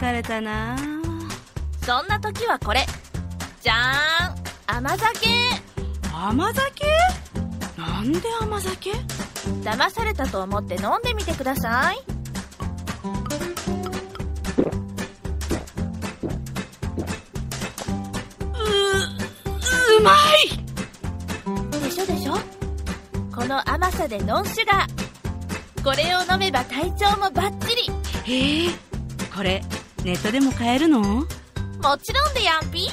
疲れたな。そんな時はこれ。じゃーん。甘酒。甘酒？なんで甘酒？騙されたと思って飲んでみてください。ううまい！でしょでしょ？この甘さでノンシュガー。これを飲めば体調もバッチリ。へえこれネットでも買えるの？もちろんでやんぴ。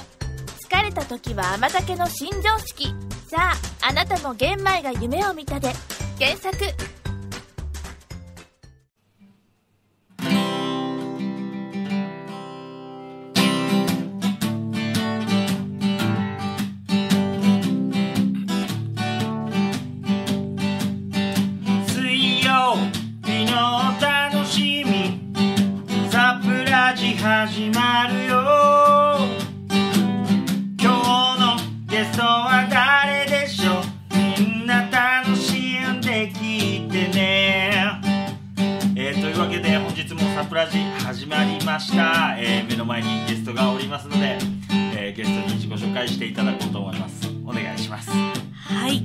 疲れた時は甘酒の新常識。さああなたも玄米が夢を見たで。検索。プラジ始まりました、えー目の前にゲストがおりますので、えーゲストに自己紹介していただこうと思います。お願いします。はい。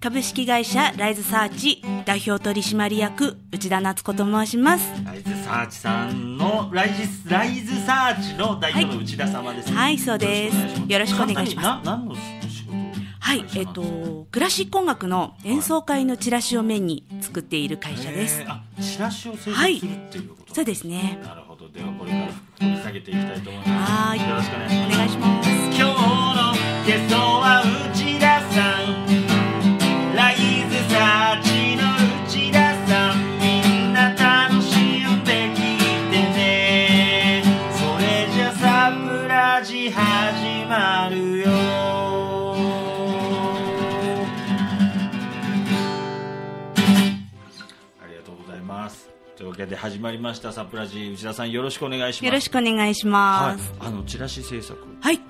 株式会社ライズサーチ代表取締役内田夏子と申します。ライズサーチさんのライズライズサーチの代表の内田様ですね、はいそうです。よろしくお願いします。何の仕事をはいえっとクラシック音楽の演奏会のチラシを面に作っている会社です。へーあチラシを制作はいするっていうこと、そうですね。なるほど。ではこれから掘り下げていきたいと思います。よろしくお願いします。お願いします。今日のゲストはけで始まりました。サプラジ内田さんよろしくお願いします。よろしくお願いしはい。ます、あのチラシ制作。はい。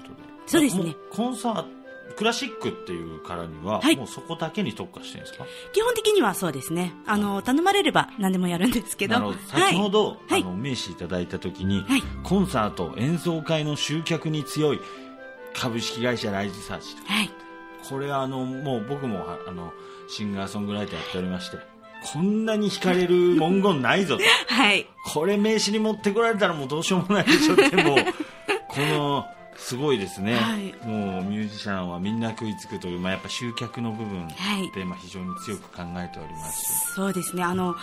そうですね。もコンサートクラシックっていうからには、はい。もうそこだけに特化してるんですか？基本的にはそうですね。あの頼まれれば何でもやるんですけど。先ほど、はい。あの名刺いただいた時に、はい。コンサート演奏会の集客に強い株式会社ライズサーチはい。これあのもう僕もああのシンガーソングライターやっておりましてこんなに惹かれる文言ないぞと。はい。これ名刺に持ってこられたらもうどうしようもないでしょってもう このすごいですね、はい。もうミュージシャンはみんな食いつくという、まあ、やっぱ集客の部分はい。で、まあ、非常に強く考えております。しそうですね。あの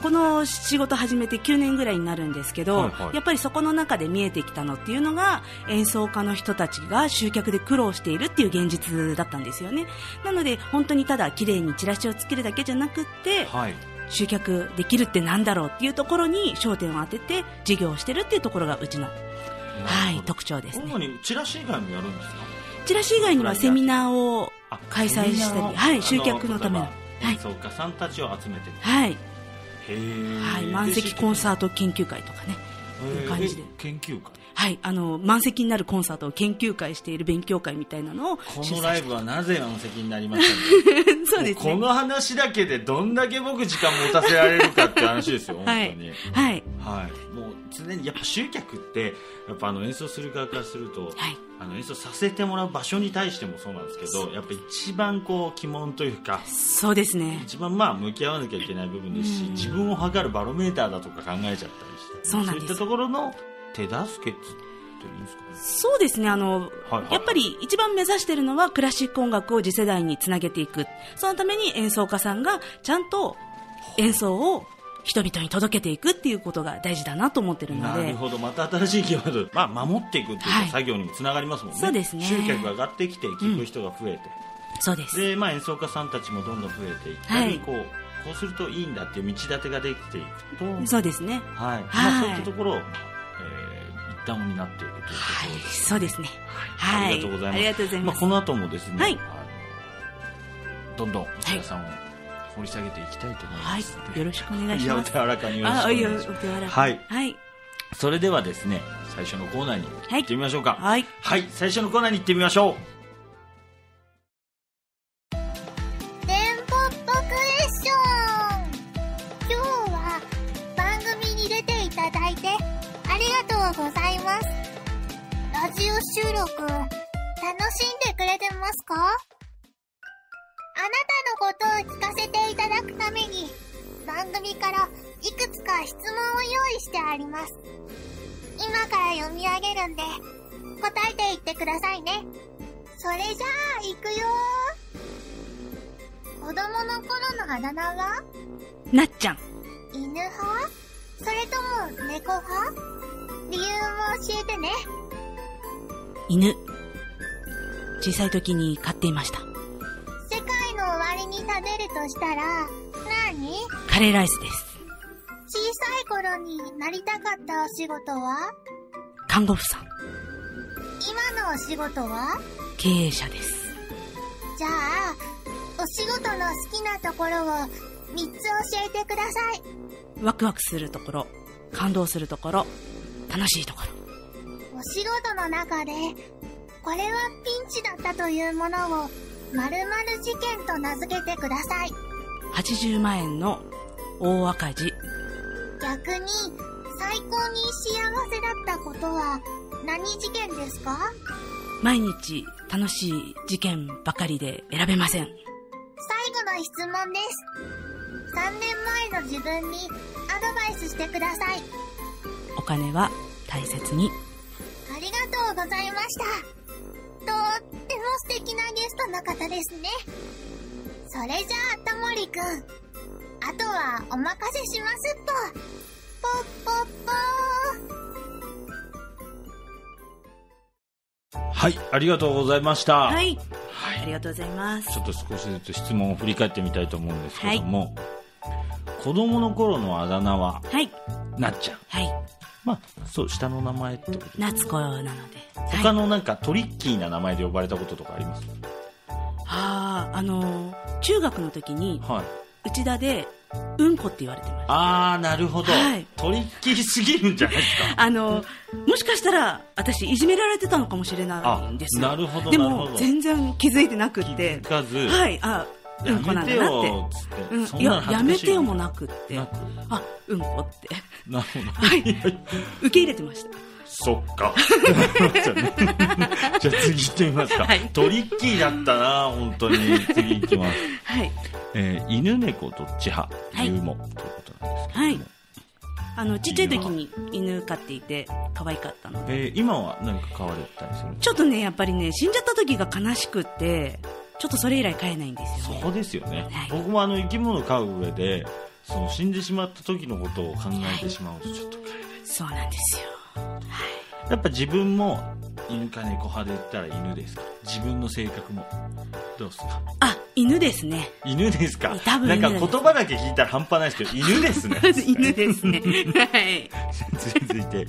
この仕事始めて9年ぐらいになるんですけど、はいはい。やっぱりそこの中で見えてきたのっていうのが演奏家の人たちが集客で苦労しているっていう現実だったんですよね。なので本当にただ綺麗にチラシをつけるだけじゃなくってはい。集客できるってなんだろうっていうところに焦点を当てて事業をしてるっていうところがうちの、はい、特徴ですね。主にチラシ以外もやるんですか？チラシ以外にはセミナーをあ開催したりはい集客のための。演奏家さんたちを集めてる、はい、はい、満席コンサート研究会とかねいう感じで。研究会？はい、あの満席になるコンサートを研究会している勉強会みたいなのをこのライブはなぜ満席になりましたか そうですね。この話だけでどんだけ僕時間持たせられるかっていう話ですよ、本当はいに。はい。はい。もう常に、やっぱ集客って、やっぱあの演奏する側からすると、はい。あの演奏させてもらう場所に対してもそうなんですけど、やっぱ一番こう鬼門というか、そうですね。一番まあ向き合わなきゃいけない部分ですし、自分を測るバロメーターだとか考えちゃったりして、そうなんです。いったところの手助けっっていいんですかね？そうですね。あの、はいはいやっぱり一番目指しているのはクラシック音楽を次世代につなげていく。そのために演奏家さんがちゃんと演奏を人々に届けていくっていうことが大事だなと思ってるので。なるほど、また新しいキーワード、まあ、守っていくっていうはい。作業にもつながりますもんね。そうですね。集客が上がってきて、聞く人が増えて、そうです。で、まあ、演奏家さんたちもどんどん増えていったり、はい。こう、こうするといいんだっていう道立てができていくと、はい。そうですね。まあ、はい。そういったところを、まあえー、一旦を担っているというとこはいろです。そうですね。はい。はい。ありがとうございます。ありがとうございます。あ、この後もですね、はい。どんどん内田さんを掘り下げていきたいと思いまはいすので、よろしくお願いします。手柔らかによろしくお願いします。手柔らかに。はい。はい。それではですね、最初のコーナーに行ってみましょうか。はい。はい、最初のコーナーに行ってみましょテございます。ラジオ収録、楽しんでくれてますか？あなたのことを聞かせていただくために、番組からいくつか質問を用意してあります。今から読み上げるんで、答えていってくださいね。それじゃあ、行くよ子供の頃のあだ名は？なっちゃん。犬派？それとも猫派？理由も教えてね。犬。小さい時に飼っていました。世界の終わりに食べるとしたら、何？カレーライスです。小さい頃になりたかったお仕事は？看護婦さん。今のお仕事は？経営者です。じゃあ、お仕事の好きなところを3つ教えてください。ワクワクするところ、感動するところ、楽しいところ。お仕事の中で、これはピンチだったというものを、〇〇事件と名付けてください。80万円の大赤字。逆に、最高に幸せだったことは何事件ですか？毎日楽しい事件ばかりで選べません。最後の質問です。3年前の自分にアドバイスしてください。お金は大切に。ありがとうございました。とっても素敵なゲストの方ですね。それじゃあ、ともりくん。あとはお任せしますっと。ぽっぽっぽー。はい、ありがとうございました。はい。はいありがとうございますち。ょっと少しずつ質問を振り返ってみたいと思うんですけども、子供の頃のあだ名は、はい。なっちゃん。はい。まあ、そう、下の名前ってこと夏子なので。はい。他のなんかトリッキーな名前で呼ばれたこととかあります？はあ、あのー中学の時に、はい。内田で、うんこって言われてました。あー、なるほど。はいトリッキーすぎるんじゃないですか。あのーもしかしたら、私、いじめられてたのかもしれないんですよ。なるほどでも全然気づいてなくって気づ。かず、はい、あ、うやんこなんだなって。いや、やめてよもなくって。あ、うんこって。なるほど。はい。受け入れてました。そっか。じゃあ次行ってみますか。はいトリッキーだったな、本当に。次行きます。はい。えー犬猫どっち派、はいユーモということなんですけども。はいあの、ちっちゃい時に犬飼っていて、可愛かったので。えー今は何か飼われたりするんですちょっとね、やっぱりね、死んじゃった時が悲しくって、ちょっとそれ以来飼えないんですよね。そうですよね、はい。僕もあの生き物を飼う上でその死んでしまった時のことを考えてしまうとちょっと飼えないそうなんですよ。やっぱ自分も犬か猫派で言ったら犬ですか？自分の性格も。どうですか？あ、犬ですね。犬ですか？多分なんか言葉だけ聞いたら半端ないですけど 犬ですね犬ですね。はい。続いて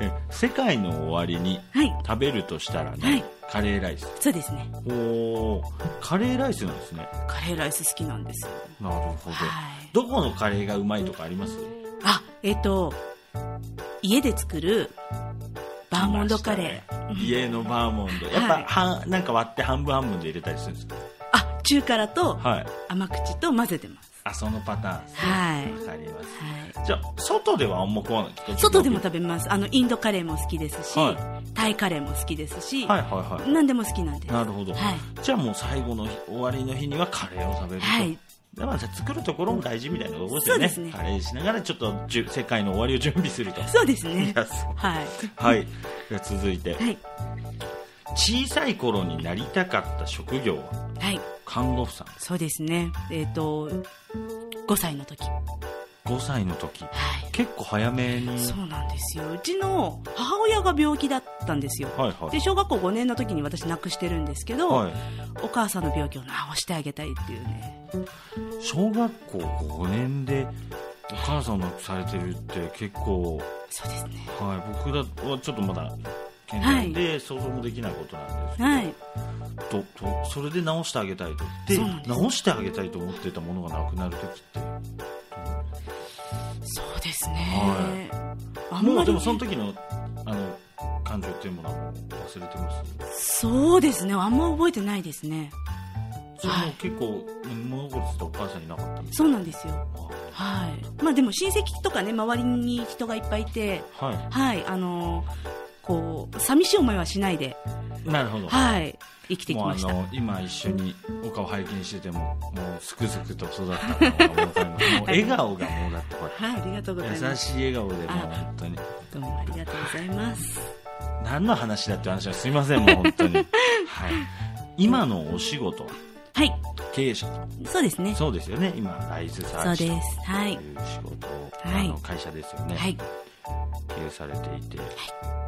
え世界の終わりにはい。食べるとしたらね、はいカレーライスそうですね。おーカレーライスなんですねカレーライス好きなんですよ。なるほど、はい。どこのカレーがうまいとかあります？あ、えっ、と、家で作るバーモンドカレー。家のバーモンドやっはいぱ半、なんか割って半分半分で入れたりするんですか？あ、中辛とはい。甘口と混ぜてます。あそのパターンね。はい。わかります。はい。じゃあ外ではあんま食わない。外でも食べます。あの、インドカレーも好きですし、はい。タイカレーも好きですし、はいはいはい。何でも好きなんです。なるほど、はい。じゃあもう最後の日終わりの日にはカレーを食べると、はい。でまあ、じゃあ作るところも大事みたいなところですよね。そうですね。カレーしながらちょっとじゅ世界の終わりを準備すると。そうですね。はい。はい。続いて、はい。小さい頃になりたかった職業は？はい。看護婦さんそうですね。えっ、と、5歳の時。は5歳の時い。結構早めにそうなんですよ。うちの母親が病気だったんですよ。はいはいで、小学校5年の時に私亡くしてるんですけど、はいお母さんの病気を治してあげたいっていうね。小学校5年でお母さんを亡くされてるって結構、そうですね。はい、僕だはちょっとまだ健在で想像もできないことなんですけど、はい。ととそれで直してあげたいと。で直してあげたいと思ってたものがなくなる時って。そうですね。あんまりもうでもその時のあの感情っていうものは忘れてます？そうですね。あんま覚えてないですね。それもはい。結構物心ついてお母さんいなかったそうなんですよ。かはい。まあでも親戚とかね、周りに人がいっぱいいて、ははい、あのーこう、寂しい思いはしないで、いなるほど。はい、生きてきもうあました。の今一緒にお顔拝見しててももうすくすくと育ったのが分かります。もう笑顔がもうだってこはい、ありがとうございまれ優す。しい笑顔でもう本当に。どうもありがとうございます。何の話だって話はすいませんもう本当に。はい。今のお仕事は？い、経営者そうですね。そうですよね。今ライズサーチとです。はい。いう。仕事を、はい。あの会社ですよね、はい。されていて、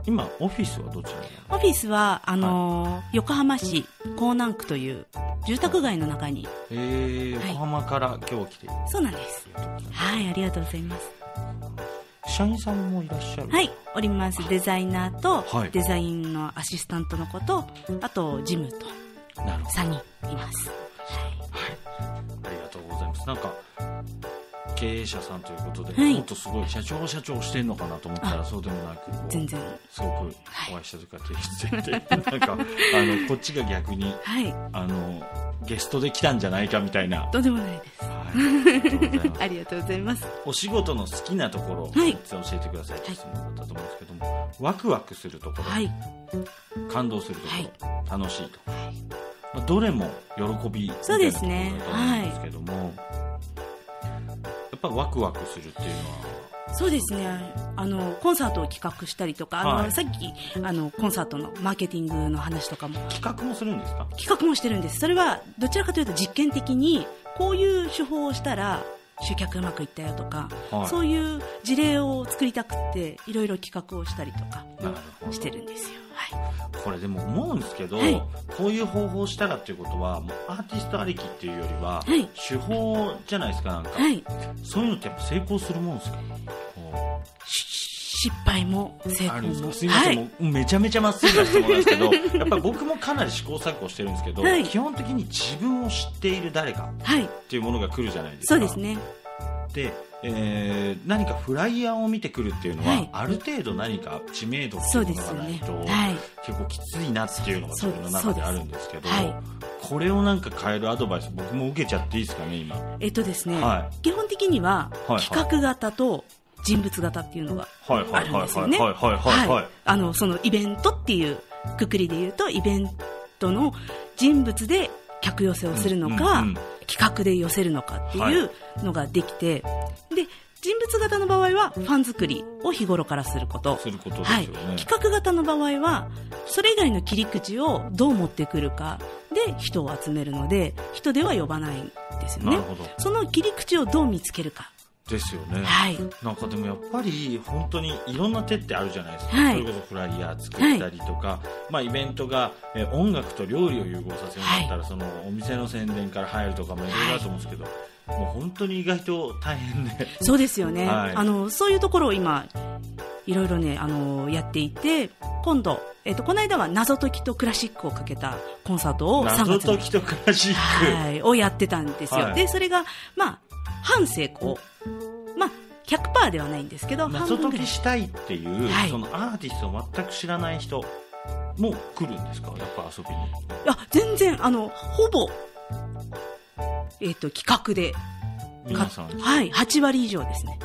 今オフィスはどちらオフィスは、あのー横浜市港南区という住宅街の中に、るえー、はい。横浜から今日来ている。そうなんです。はい、ありがとうございます。社員さんもいらっしゃる？はい、おります。デザイナーとはい、デザインのアシスタントの子と、あと、ジムとなるほど。3人います。ありがとうございます。なんか経営者さんということで、はい。もっとすごい社長社長してんのかなと思ったらそうでもなく全然。すごくお会いした時から提出していて、なんか あのこっちが逆にはい、あのゲストで来たんじゃないかみたいな、はい、とんでもないです。ありがとうございます。ありがとうございます。お仕事の好きなところをはい。3つ教えてください。って質問だったと思うんですけども、ワクワクするところ、はい、感動するところ、楽しいと、まあどれも喜びみたそういなとこですねろだと思うんですけども、やっぱワクワクするっていうのはそうですね。あの、コンサートを企画したりとか、あの、はいさっき、あの、コンサートのマーケティングの話とかも、企画もするんですか？企画もしてるんです。それは、どちらかというと実験的に、こういう手法をしたら、集客うまくいったよとか、はいそういう事例を作りたくって、いろいろ企画をしたりとかしてるんですよ。はい。これでも思うんですけど、はいこういう方法をしたらっていうことはもうアーティストありきっていうよりは、はい手法じゃないですかなんか、はい。そういうのってやっぱ成功するもんですか？失敗も成功も。か？すいません、はい。もうめちゃめちゃまっすぐな質問なんですけど やっぱり僕もかなり試行錯誤してるんですけど、はい基本的に自分を知っている誰かはい。っていうものが来るじゃないですかそうですね。で、えー何かフライヤーを見てくるっていうのは、はい。ある程度何か知名度ってそいううもですよねのがないと、。はい。結構きついなっていうのが自分の中であるんですけどはい。これをなんか変えるアドバイス僕も受けちゃっていいですかね今。えっとですね、は基本的にははい。企画型と人物型っていうのがはい。あるんですよね。はい。はい。はい。はい。はい。あの、そのイベントっていうくくりで言うと、イベントの人物で客寄せをするのか、うんうんうん企画で寄せるのかっていうのができて、で、人物型の場合はファン作りを日頃からすること。することですはい。企画型の場合は、それ以外の切り口をどう持ってくるかで人を集めるので、人では呼ばないんですよねなる。ほどその切り口をどう見つけるか。ですよね、はい。なんかでもやっぱり本当にいろんな手ってあるじゃないですか、はい。それこそフライヤー作ったりとか、まあ、イベントが、えー音楽と料理を融合させるんだったら、そのお店の宣伝から入るとかもいろいろあると思うんですけど、もう本当に意外と大変で。そうですよね。はい。あの、そういうところを今、いろいろね、あの、やっていて、今度、えっ、と、この間は謎解きとクラシックをかけたコンサートを3月に謎解きとクラシック、はい、をやってたんですよ。はい。で、それが、まあ、半成功。まあ、100%ではないんですけど、謎解きしたいっていう、はい。そのアーティストを全く知らない人も来るんですか？やっぱ遊びに。あ、全然、あの、ほぼ、えっ、と、企画で、皆さん。はい、8割以上ですね。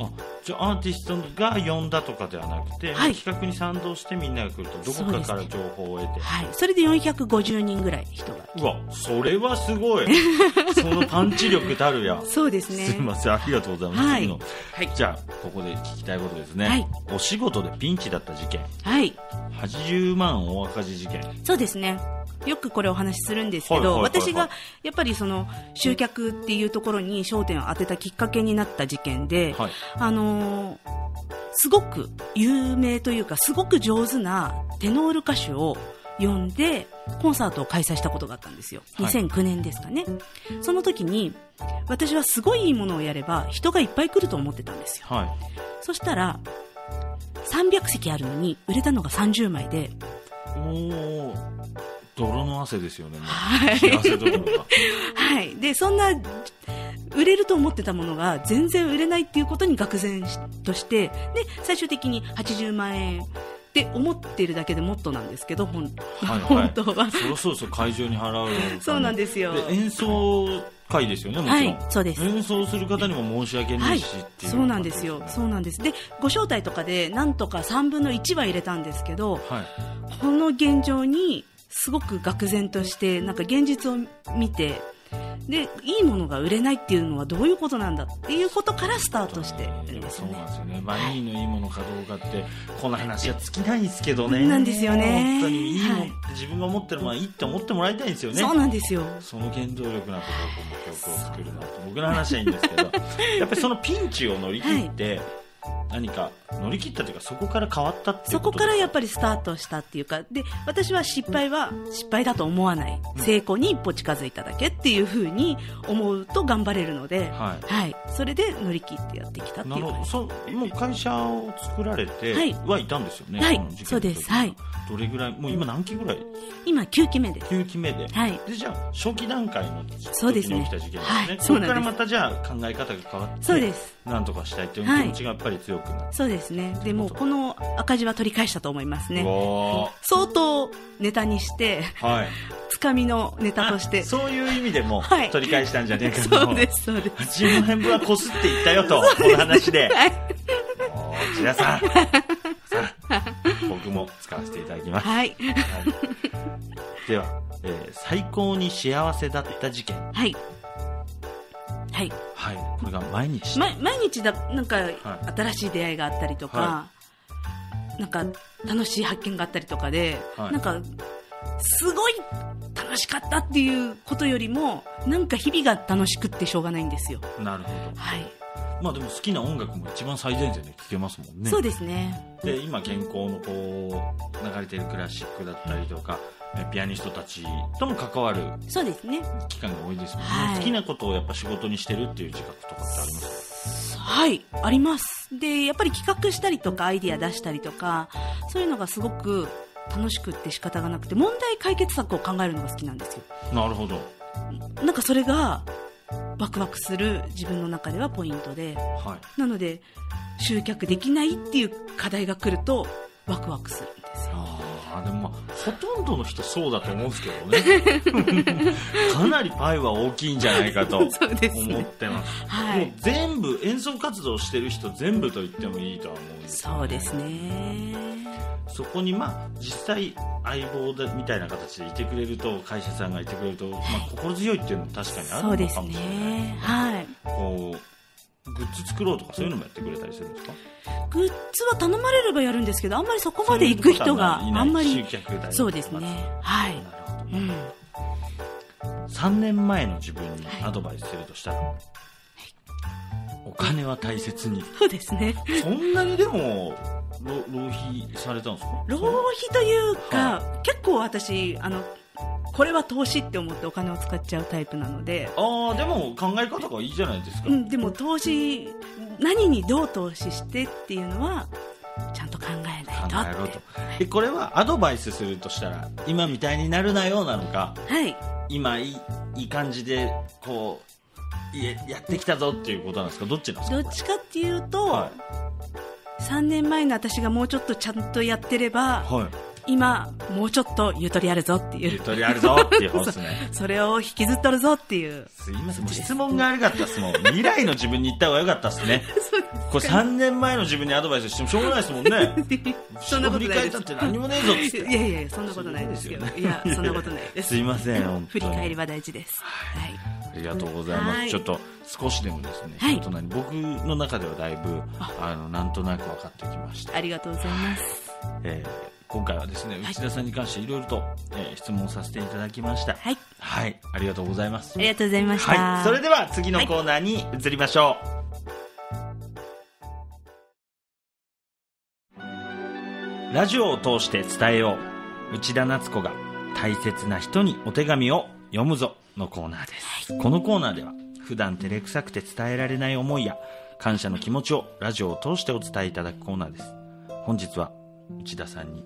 あじゃあアーティストが呼んだとかではなくて、はい企画に賛同してみんなが来るとどこかから情報を得て、はい。それで450人ぐらい人が。うわそれはすごい そのパンチ力たるやそうですね。すいませんありがとうございます、はいはい。じゃあここで聞きたいことですね、はいお仕事でピンチだった事件はい。80万大赤字事件そうですね。よくこれお話しするんですけど、はいはいはいはい私がやっぱりその集客っていうところに焦点を当てたきっかけになった事件で、はいあのーすごく有名というか、すごく上手なテノール歌手を呼んで、コンサートを開催したことがあったんですよ。はい2009年ですかね。その時に、私はすごいいいものをやれば、人がいっぱい来ると思ってたんですよ。はいそしたら、300席あるのに、売れたのが30枚で、泥の汗ですよねはい。はい。で、そんな、売れると思ってたものが全然売れないっていうことに愕然として、で、最終的に80万円って思ってるだけでもっとなんですけど、ほんはいはい。本当は。そりゃそうですよ。会場に払うそうなんですよ。で演奏会ですよねもちろん、はい、そうです。演奏する方にも申し訳なはいいしっていう、そうなんですよ。そうなんです。で、ご招待とかで、なんとか3分の1は入れたんですけど、はい。この現状に、すごく愕然として、なんか現実を見て、で、いいものが売れないっていうのはどういうことなんだっていうことからスタートしてるんですそう。なんですよね。バニーのいいものかどうかって、この話は尽きないんですけどね。なんですよね本当にいいもん、はい自分が思ってるものはいいって思ってもらいたいんですよね。そうなんですよ。その原動力なことを曲を作るなと僕の話はいいんですけどやっぱりそのピンチを乗り切って、何か乗り切ったというかそこから変わったっていうそこからやっぱりスタートしたっていうか、で、私は失敗は失敗だと思わない。成功に一歩近づいただけっていうふうに思うと頑張れるので、はい。はい。それで乗り切ってやってきたってないるほど。う感じ。そうもう会社を作られてはいはいたんですよね、はい。そうです。はい。どれぐらいもう今何期ぐらい？今9期目です。9期目で、はい。でじゃあ初期段階のそうですね。起きた事件ですね。はい。そこからまたじゃあ考え方が変わってそうです。なんとかしたいっていう気持ちがやっぱり強くなって、そうですね。でも、この赤字は取り返したと思いますね。お相当ネタにして、ーはいつかみのネタとして。そういう意味でもはい取り返したんじゃねえかと、そうです、そうです。8万円分はこすっていったよとこの話ではい。おー千田さんさあ僕も使わせていただきます、はい。はいでは、えー最高に幸せだった事件はい。はい。はいこれが毎日ま、毎日だ、なんか、新しい出会いがあったりとか、はなんか、楽しい発見があったりとかで、はいなんか、すごい楽しかったっていうことよりも、なんか日々が楽しくってしょうがないんですよ。なるほどはい。まあでも好きな音楽も一番最前線で聴けますもんねそうですね。で今現行のこう流れてるクラシックだったりとかえピアニストたちとも関わるそうですね。期間が多いですもんね、はい好きなことをやっぱ仕事にしてるっていう自覚とかってあります？はい、あります。で、やっぱり企画したりとか、アイディア出したりとか、そういうのがすごく楽しくって仕方がなくて、問題解決策を考えるのが好きなんですよ。なるほどなんかそれが、ワクワクする自分の中ではポイントで、はいなので、集客できないっていう課題が来ると、ワクワクするんですよ。ああでもまあほとんどの人そうだと思うんですけどね かなりパイは大きいんじゃないかと 思ってますもうはい。全部演奏活動してる人全部と言ってもいいとは思うんですよねそうですね。そこにまあ実際相棒だみたいな形でいてくれると会社さんがいてくれると、まあ、心強いっていうのも確かにあるそうですのかもしれないね。はい。こうグッズ作ろうとかそういうのもやってくれたりするんですか？グッズは頼まれればやるんですけど、あんまりそこまで行く人があんまりそうですね。はい。うん。3年前の自分にアドバイスするとしたら、お金は大切にそうですね。そんなにでも浪浪費されたんですか？浪費というか、は結構私、あの、これは投資って思ってお金を使っちゃうタイプなので、ああでも考え方がいいじゃないですか、うん、でも投資、何にどう投資してっていうのは、ちゃんと考えないと考えろと。これはアドバイスするとしたら今みたいになるなよなのかはい。今いいいい感じでこういえやってきたぞっていうことなんですか？どっちなんですか？どっちかっていうと、は3年前の私がもうちょっとちゃんとやってれば、い、はい、今、もうちょっとゆとりあるぞっていう、ゆとりあるぞっていう方ですね それを引きずっとるぞっていう。すいませんもう質問が悪かったっすもん未来の自分に言った方がよかったっすね これ3年前の自分にアドバイスしてもしょうがないですもんねそんなことない振り返ったって何もねえぞっていやいや、そんなことないですけど。いや、そんなことないです。すいません本当に振り返りは大事です。はい。ありがとうございます。はいちょっと少しでもですね、はい僕の中ではだいぶあのなんとなく分かってきました。ありがとうございます。えー今回はですねはい内田さんに関していろいろと、えー質問させていただきました。はい。はい、ありがとうございます。ありがとうございました。はい、それでは次のコーナーに移りましょう。ラジオを通して伝えよう。内田夏子が大切な人にお手紙を読むぞのコーナーです。このコーナーでは普段照れくさくて伝えられない思いや感謝の気持ちをラジオを通してお伝えいただくコーナーです。本日は内田さんに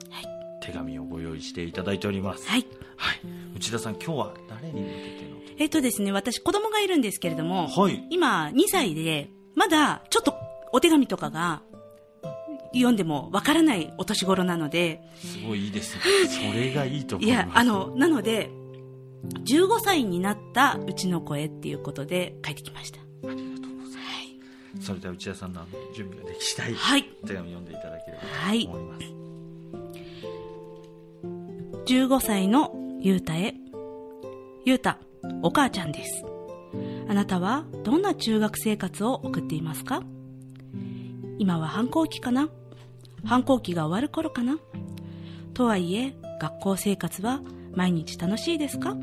手紙をご用意していただいております。はい。はい。内田さん、今日は誰に向けての？えっとですね、私子供がいるんですけれども、はい今2歳で、まだちょっとお手紙とかが読んでもわからないお年頃なので、すごいいいですね。それがいいと思います。いや、あの、なので、15歳になったうちの声っていうことで書いてきました。ありがとう。それでは内田さんの準備ができ次第、はい。お手紙読んでいただければはいと思います。15歳のゆうたへ。ゆうた、お母ちゃんです。あなたはどんな中学生活を送っていますか？今は反抗期かな？反抗期が終わる頃かな？とはいえ、学校生活は毎日楽しいですか？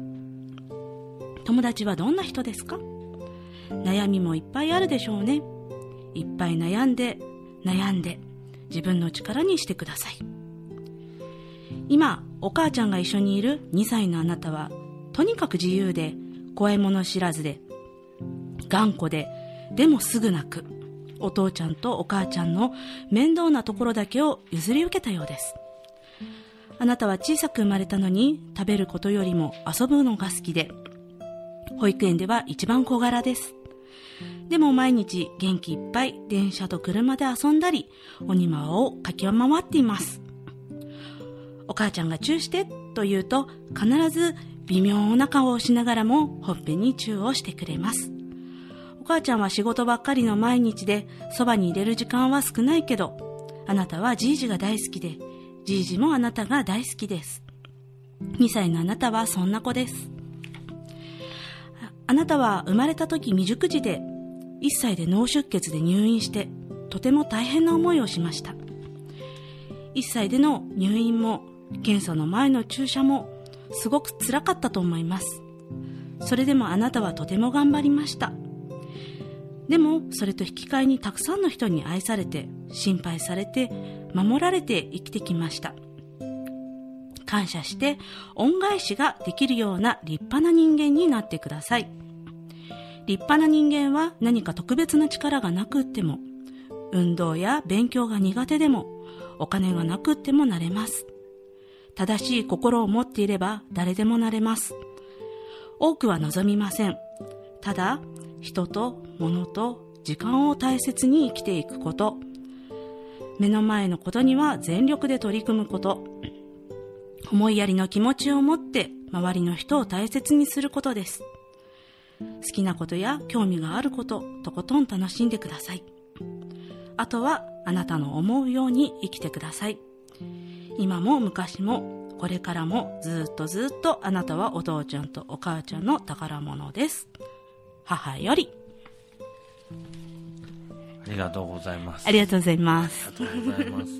友達はどんな人ですか？悩みもいっぱいあるでしょうね。いっぱい悩んで、悩んで、自分の力にしてください。今、お母ちゃんが一緒にいる2歳のあなたは、とにかく自由で、怖いもの知らずで、頑固で、でもすぐ泣く。お父ちゃんとお母ちゃんの面倒なところだけを譲り受けたようです。あなたは小さく生まれたのに、食べることよりも遊ぶのが好きで、保育園では一番小柄です。でも毎日元気いっぱい電車と車で遊んだり、お庭を駆け回っています。お母ちゃんがチューしてと言うと必ず微妙な顔をしながらもほっぺにチューをしてくれます。お母ちゃんは仕事ばっかりの毎日でそばに入れる時間は少ないけど、あなたはじいじが大好きで、じいじもあなたが大好きです。2歳のあなたはそんな子です。あなたは生まれた時未熟児で、1歳で脳出血で入院して、とても大変な思いをしました。1歳での入院も検査の前の注射もすごく辛かったと思います。それでもあなたはとても頑張りました。でもそれと引き換えにたくさんの人に愛されて心配されて守られて生きてきました。感謝して恩返しができるような立派な人間になってください。立派な人間は何か特別な力がなくっても運動や勉強が苦手でもお金がなくってもなれます。正しい心を持っていれば誰でもなれます。多くは望みません。ただ、人と物と時間を大切に生きていくこと。目の前のことには全力で取り組むこと。思いやりの気持ちを持って周りの人を大切にすることです。好きなことや興味があること、とことん楽しんでください。あとはあなたの思うように生きてください。今も昔もこれからもずっとずっとあなたはお父ちゃんとお母ちゃんの宝物です。母より。ありがとうございます。ありがとうございます。ありがとうございます。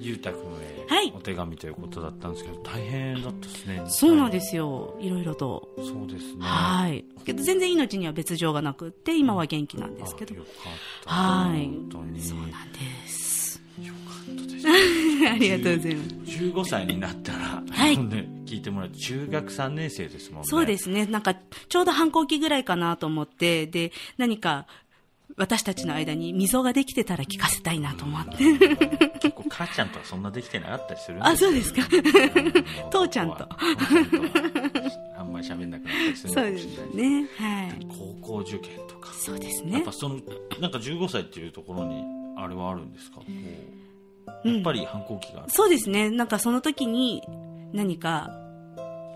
ゆうたくんへはいお手紙ということだったんですけど、大変だったですね。そうなんですよ。いろいろと。そうですね。はい。けど全然命には別状がなくって、今は元気なんですけどあ。よかった。はい本当に。そうなんです。よかったです。ありがとうございます。15歳になったら、はいね、聞いてもらうと中学3年生ですもんね。そうですね。なんか、ちょうど反抗期ぐらいかなと思って、で、何か、私たちの間に溝ができてたら聞かせたいなと思って。結構母ちゃんとはそんなできてなかったりするんあ、そうですか。うん父ちゃんとあんまり喋んなくなったりするそうです。ね。はい。高校受験とか。そうですねやっぱ。その、なんか15歳っていうところに、あれはあるんですか？こううんやっぱり反抗期がある。そうですね。なんかその時に何か、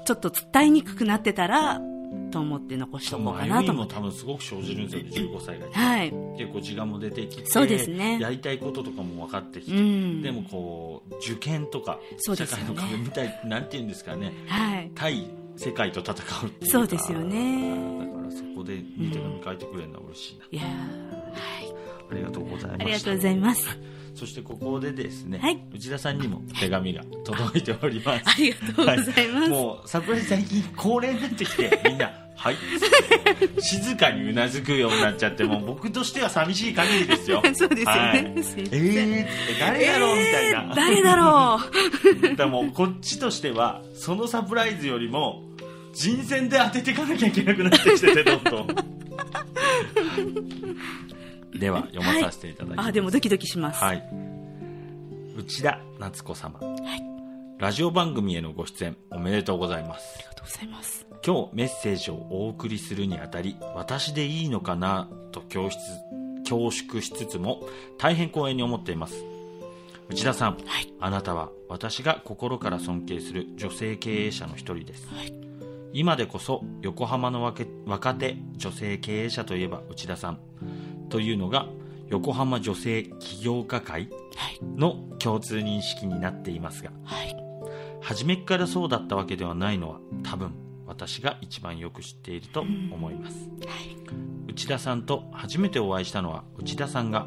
ちょっと伝えにくくなってたら、と思って残しとこうかなと思って。多分すごく生じるんですよね、15歳が。はい。結構自我も出てきて、そうですねやりたいこととかも分かってきて、うん。でもこう、受験とか、社そうですよね会の壁みたい、なんて言うんですかね、はい。対世界と戦うっていうかそうですよねだからそこでいい手紙書いてくれるのは嬉しいな。いやーはい。ありがとうございました。ありがとうございます。そしてここでですね、はい内田さんにも手紙が届いております。ありがとうございます。もう、桜井最近恒例になってきて、みんな、はい。静かにうなずくようになっちゃって、もう僕としては寂しい限りですよ。そうですよねはいえーって誰だろうみたいな。誰だろうだからもうこっちとしては、そのサプライズよりも、人選で当てていかなきゃいけなくなってきてて、どんどん。では、読まさせていただきます。あ、でもドキドキします。はい。内田夏子様。はい。ラジオ番組へのご出演おめでとうございます。ありがとうございます。今日メッセージをお送りするにあたり、私でいいのかな？と恐縮しつつも大変光栄に思っています。内田さん、はいあなたは私が心から尊敬する女性経営者の一人です、はい今でこそ横浜の若若手女性経営者といえば内田さんというのが横浜女性起業家会はい。の共通認識になっていますがはい。初めっからそうだったわけではないのは多分私が一番よく知っていると思います、はい。内田さんと初めてお会いしたのは内田さんが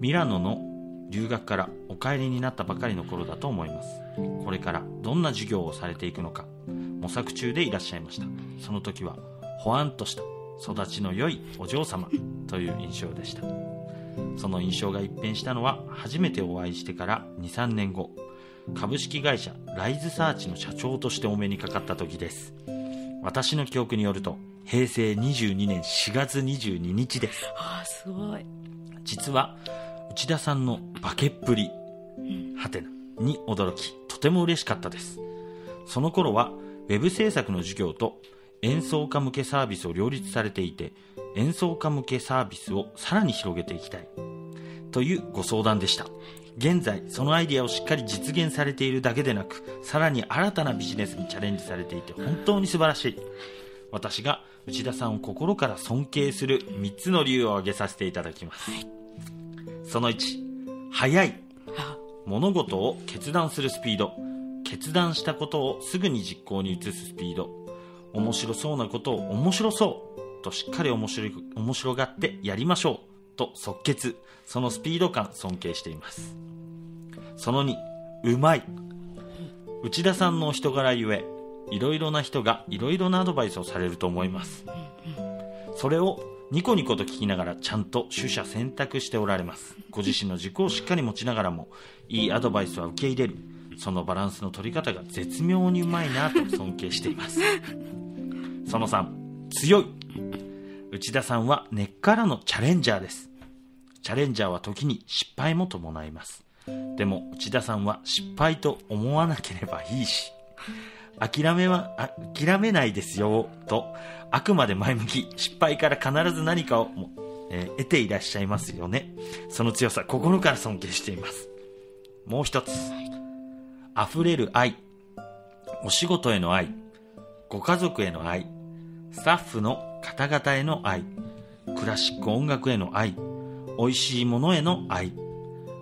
ミラノの留学からお帰りになったばかりの頃だと思います。これからどんな授業をされていくのか模索中でいらっしゃいました。その時はほわんとした育ちの良いお嬢様という印象でした。その印象が一変したのは初めてお会いしてから23年後株式会社ライズサーチの社長としてお目にかかった時です。私の記憶によると平成22年4月22日です。ああすごい。実は内田さんの化けっぷりはてなに驚きとても嬉しかったです。その頃はウェブ制作の授業と演奏家向けサービスを両立されていて演奏家向けサービスをさらに広げていきたい。というご相談でした。現在そのアイデアをしっかり実現されているだけでなくさらに新たなビジネスにチャレンジされていて本当に素晴らしい。私が内田さんを心から尊敬する3つの理由を挙げさせていただきます、その1早い。物事を決断するスピード。決断したことをすぐに実行に移すスピード。面白そうなことを面白そうとしっかり面白い面白がってやりましょうと即決そのスピード感尊敬しています。その2うまい。内田さんのお人柄ゆえいろいろな人がいろいろなアドバイスをされると思います。それをニコニコと聞きながらちゃんと取捨選択しておられます。ご自身の軸をしっかり持ちながらもいいアドバイスは受け入れる。そのバランスの取り方が絶妙にうまいなと尊敬しています。その3強い。内田さんは根っからのチャレンジャーです。チャレンジャーは時に失敗も伴います。でも内田さんは失敗と思わなければいいし諦めはあ諦めないですよとあくまで前向き失敗から必ず何かをも、えー得ていらっしゃいますよね。その強さ心から尊敬しています。もう一つ。溢れる愛。お仕事への愛。ご家族への愛スタッフの方々への愛。クラシック音楽への愛。美味しいものへの愛。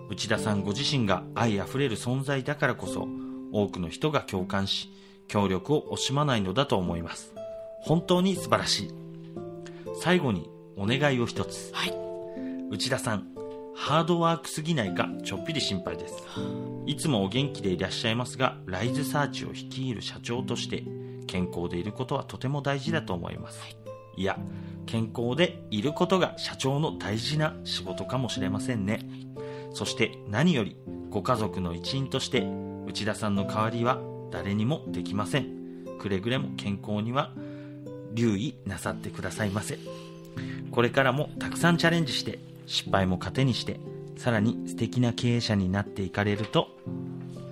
内田さんご自身が愛あふれる存在だからこそ多くの人が共感し協力を惜しまないのだと思います。本当に素晴らしい。最後にお願いを一つ。はい。内田さんハードワークすぎないかちょっぴり心配です。いつもお元気でいらっしゃいますがライズサーチを率いる社長として健康でいることはとても大事だと思います。いや健康でいることが社長の大事な仕事かもしれませんね。そして何よりご家族の一員として内田さんの代わりは誰にもできません。くれぐれも健康には留意なさってくださいませ。これからもたくさんチャレンジして失敗も糧にしてさらに素敵な経営者になっていかれると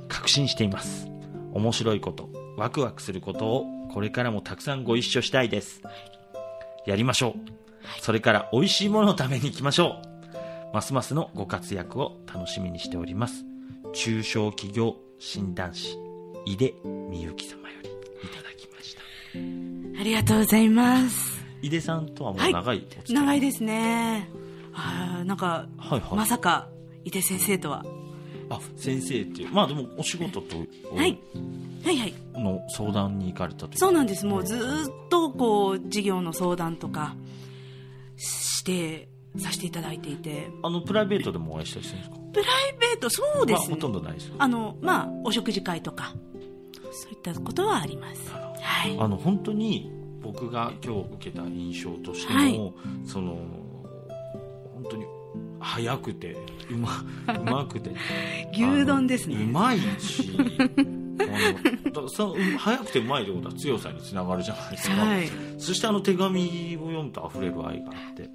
確信しています。面白いことワクワクすることをこれからもたくさんご一緒したいです。やりましょう。それから美味しいものを食べに行きましょう。ますますのご活躍を楽しみにしております。中小企業診断士井出美幸様よりいただきました。ありがとうございます。井出さんとはもうはい。長いお付き合い。長いですね。あーなんか、はいはい。まさか井出先生とはあ先生っていう。まあでもお仕事とはい。はいはい。の相談に行かれたとそうなんです。もうずーっとこう事業の相談とかしてさせていただいていて。あのプライベートでもお会いしたりするんですか？プライベートそうですね、まあ、ほとんどないですよ。あのまあお食事会とかそういったことはあります。はい。あの本当に僕が今日受けた印象としても、はい。その早くてうま うまくて。牛丼ですね。うまいし。あのだその早くてうまいってことは強さにつながるじゃないですか、はい。そしてあの手紙を読むと溢れる愛があって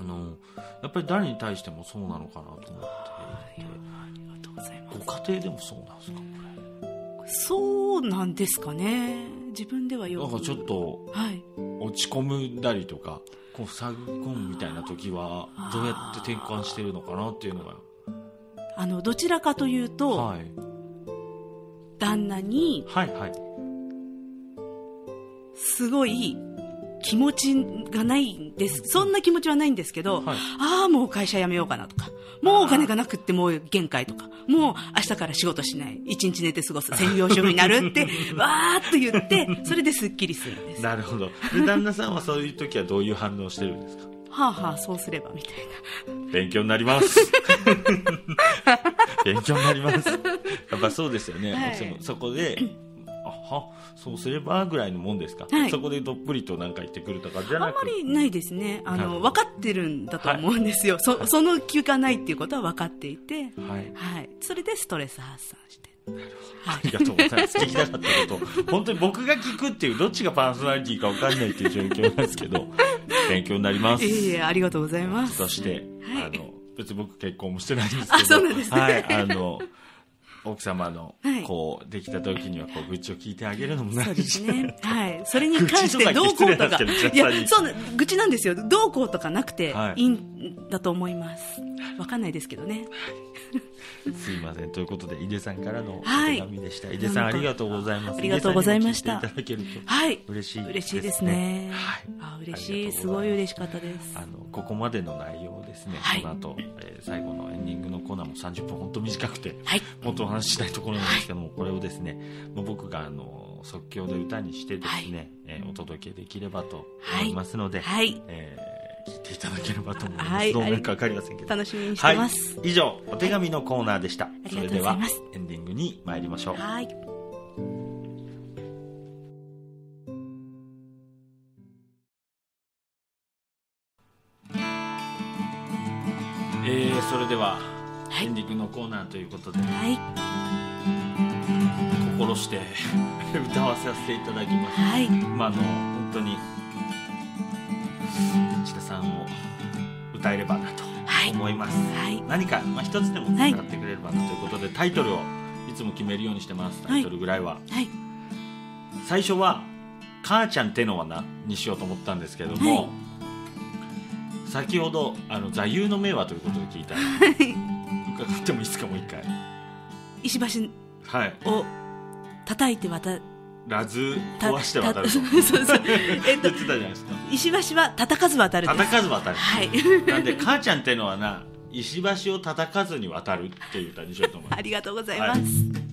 あのやっぱり誰に対してもそうなのかなと思っていて。ありがとうございます。ご家庭でもそうなんですかこそうなんですかね自分ではよくれなんかちょっとはい。落ち込んだりとかこう塞ぎ込むみたいな時はどうやって転換してるのかなっていうのが。あの、どちらかというと、はい。旦那に、はいはい。すごい、気持ちがないんです。そんな気持ちはないんですけど、はい。ああ、もう会社辞めようかなとか、もうお金がなくってもう限界とか、もう明日から仕事しない、一日寝て過ごす、専業主婦になるって、わーっと言って、それですっきりするんです。はなるほど。で旦那さんはそういう時はどういう反応してるんですか？あはあ、そうすればみたい勉強になります。勉強になります。やっぱそうですよね、はい。そこであはそうすればぐらいのもんですか、はいそこでどっぷりと何か言ってくるとかじゃな。あなんくまりないですね。あの、分かってるんだと思うんですよ。そ、その気がないっていうことは分かっていて、はいはい。それでストレス発散して。ありがとうございます。聞きたかったこと。本当に僕が聞くっていう、どっちがパーソナリティか分かんないっていう状況なんですけど、勉強になります。いえいえ、ありがとうございます。そして、はいあの、別に僕結婚もしてないんですけど、あそうなんですねはい、あの、奥様のはい、こう、できた時には、こう、愚痴を聞いてあげるのもなそういし、ですね。はい。それに関してどうこうとか。いや、そうな、愚痴なんですよ。どうこうとかなくてはいいいんだと思います。わかんないですけどね。すいません。ということで、井出さんからのおはい手紙でした。井出さん、ありがとうございます。ありがとうございましたいただけるとはい。嬉しいですね。嬉しいですね。はい。あ、嬉しい。すすごい嬉しかったです。あのここまでの内容をですね、はいこの後、えー最後のエンディングのコーナーも30分本当短くてはい。話ししたいところなんですけども、これをですねもう僕があの即興で歌にしてですね、えーお届けできればと思いますので、はい。えー聞いていただければと思います、はい。どうなるか分かりませんけど。楽しみにしてます。はい、以上お手紙のコーナーでした。それではエンディングに参りましょう。はい。えーそれでは、はい。エンディングのコーナーということで。はい。心して 歌わせさせていただきます。はい。まああの本当に内田さんを歌えればなとはい。思います、はい。何か、まあ、一つでも使ってくれればなということで、タイトルをいつも決めるようにしてます。タイトルぐらいは、はい。最初は「母ちゃんってのはな」にしようと思ったんですけども、はい。先ほどあの座右の銘はということで聞いたら伺ってもいいですかもう一回石橋はいを叩いて渡ラズた壊して渡るそうそう。えっと言ってた、じゃないですか石橋は叩かず渡るです。叩かず渡るはい。なんで母ちゃんってのはな石橋を叩かずに渡るっていう歌にしようと思いますありがとうございます。母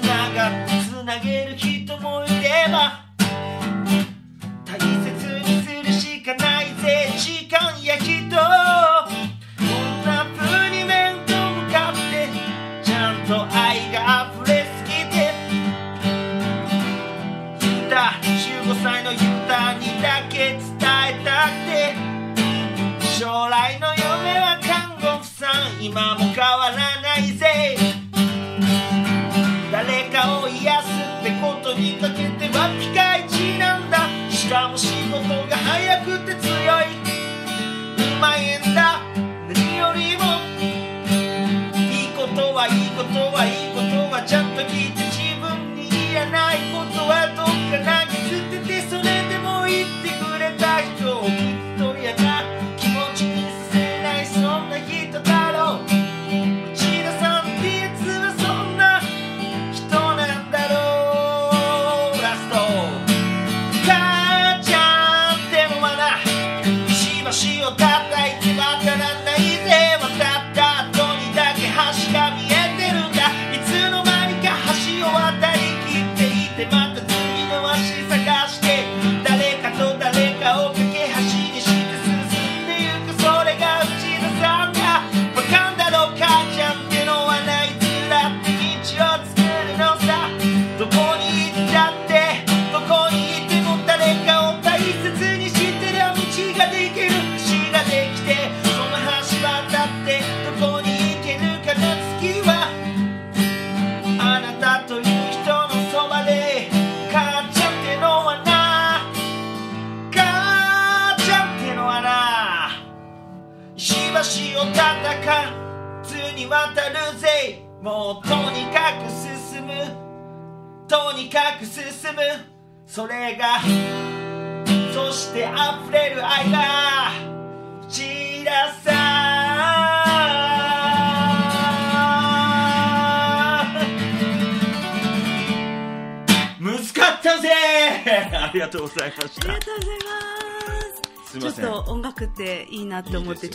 つながってつなげる人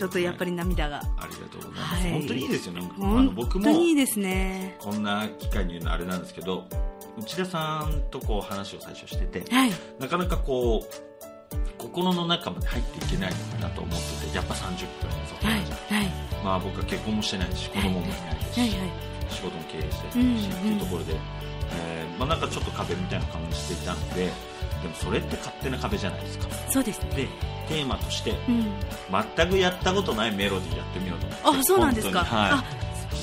ちょっとやっぱり涙が。ありがとうございます、はい。本当にいいですよね。あの本僕も当にいいですね。こんな機会に言うのあれなんですけど内田さんとこう話を最初しててはい。なかなかこう心の中まで入っていけないなと思っててやっぱ30分そこはいらじゃ、はい。まあ僕は結婚もしてないし子供もいないですし、はい。はい。仕事も経営してるし、うん。っていうところで、えーまあ、なんかちょっと壁みたいな感じしていたのででもそれって勝手な壁じゃないですか。そうですね。でテーマとしてうん。全くやったことないメロディーやってみようと思ってあそうなんですか。はい。あ。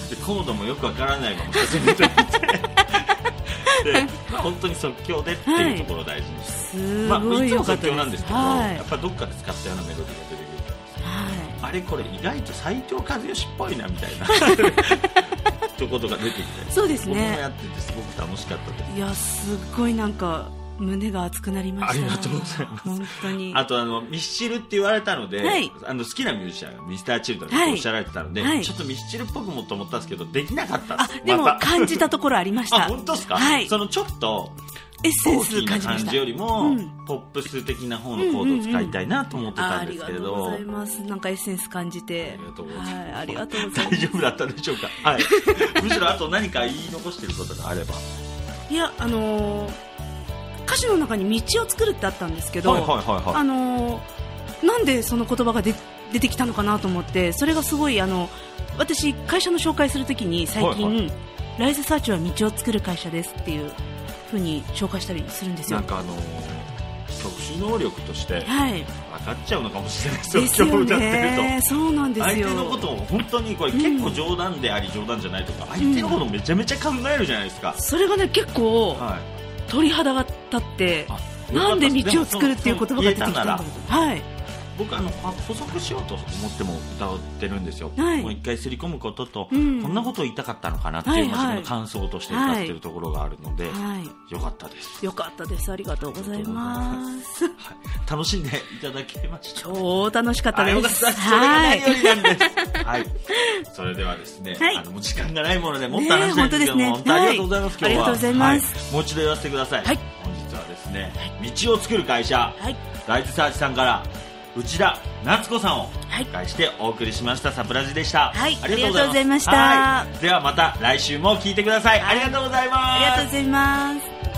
でコードもよくわからないまま始めてみてで 本当に即興でっていうところを大事にして、すまあ、ごいいつも即興なんですけど、はい。やっぱどっかで使ったようなメロディーが出てくるじゃない。あれこれ意外と斎藤和義っぽいなみたいな とことが出てきて。そうですね。僕もやっててすごく楽しかったです。いいやすっごいなんか胸が熱くなりました。ありがとうございます。本当に。あとあのミスチルって言われたので、はい。あの好きなミュージシャンがミスターチルドレンはい。とおっしゃられてたので、はい。ちょっとミスチルっぽくもと思ったんですけどできなかったであすでも感じたところありました。あ本当ですか、はい。そのちょっとエッセンス感じました。よりも、うん。ポップス的な方のコードを使いたいなと思ってたあありんですけれがとうごど、ざいます。なんかエッセンス感じて。ありがとうございます。はいありがとうございま大丈夫だったでしょうか？はい。むしろあと何か言い残していることがあれば。すいやあのー歌詞の中に道を作るってあったんですけど、はいはいはいはい。あのーなんでその言葉が出出てきたのかなと思ってそれがすごいあの私会社の紹介するときに最近、はいはライズサーチは道を作る会社ですっていう風に紹介したりするんですよなんかあのー特殊能力としてはい。分かっちゃうのかもしれないですよですよね。とそうなんです相よ。手のことを本当にこれ結構冗談であり冗談じゃないとか相手のことをめちゃめちゃ考えるじゃないですか、それがね、結構、はい鳥肌が立って、あなんで道を作るっていう言葉が出てきたんだろう。はい。僕あのは補足しようと思っても歌ってるんですよ、はい。もう一回すり込むことと、うん。こんなことを言いたかったのかなっていう、はいまあはいの感想として歌ってるところがあるので、はい。よかったです、よかったです。ありがとうございます。はい、楽しんでいただけました超楽しかったです。かった。それが何よりなんです。はい、それではですね、はい。あの時間がないものでもっと話したいんですけども、ねえ本当ありがとうございます、今日ははいありがとうございます。はい。もう一度言わせてください、はい。本日はですね、道を作る会社、はい。ライズサーチさんから内田夏子さんをはい。介してお送りしましたサプラジでした、はい。ありがとうございました。はい。ではまた来週も聞いてください。ありがとうございます。ありがとうございます。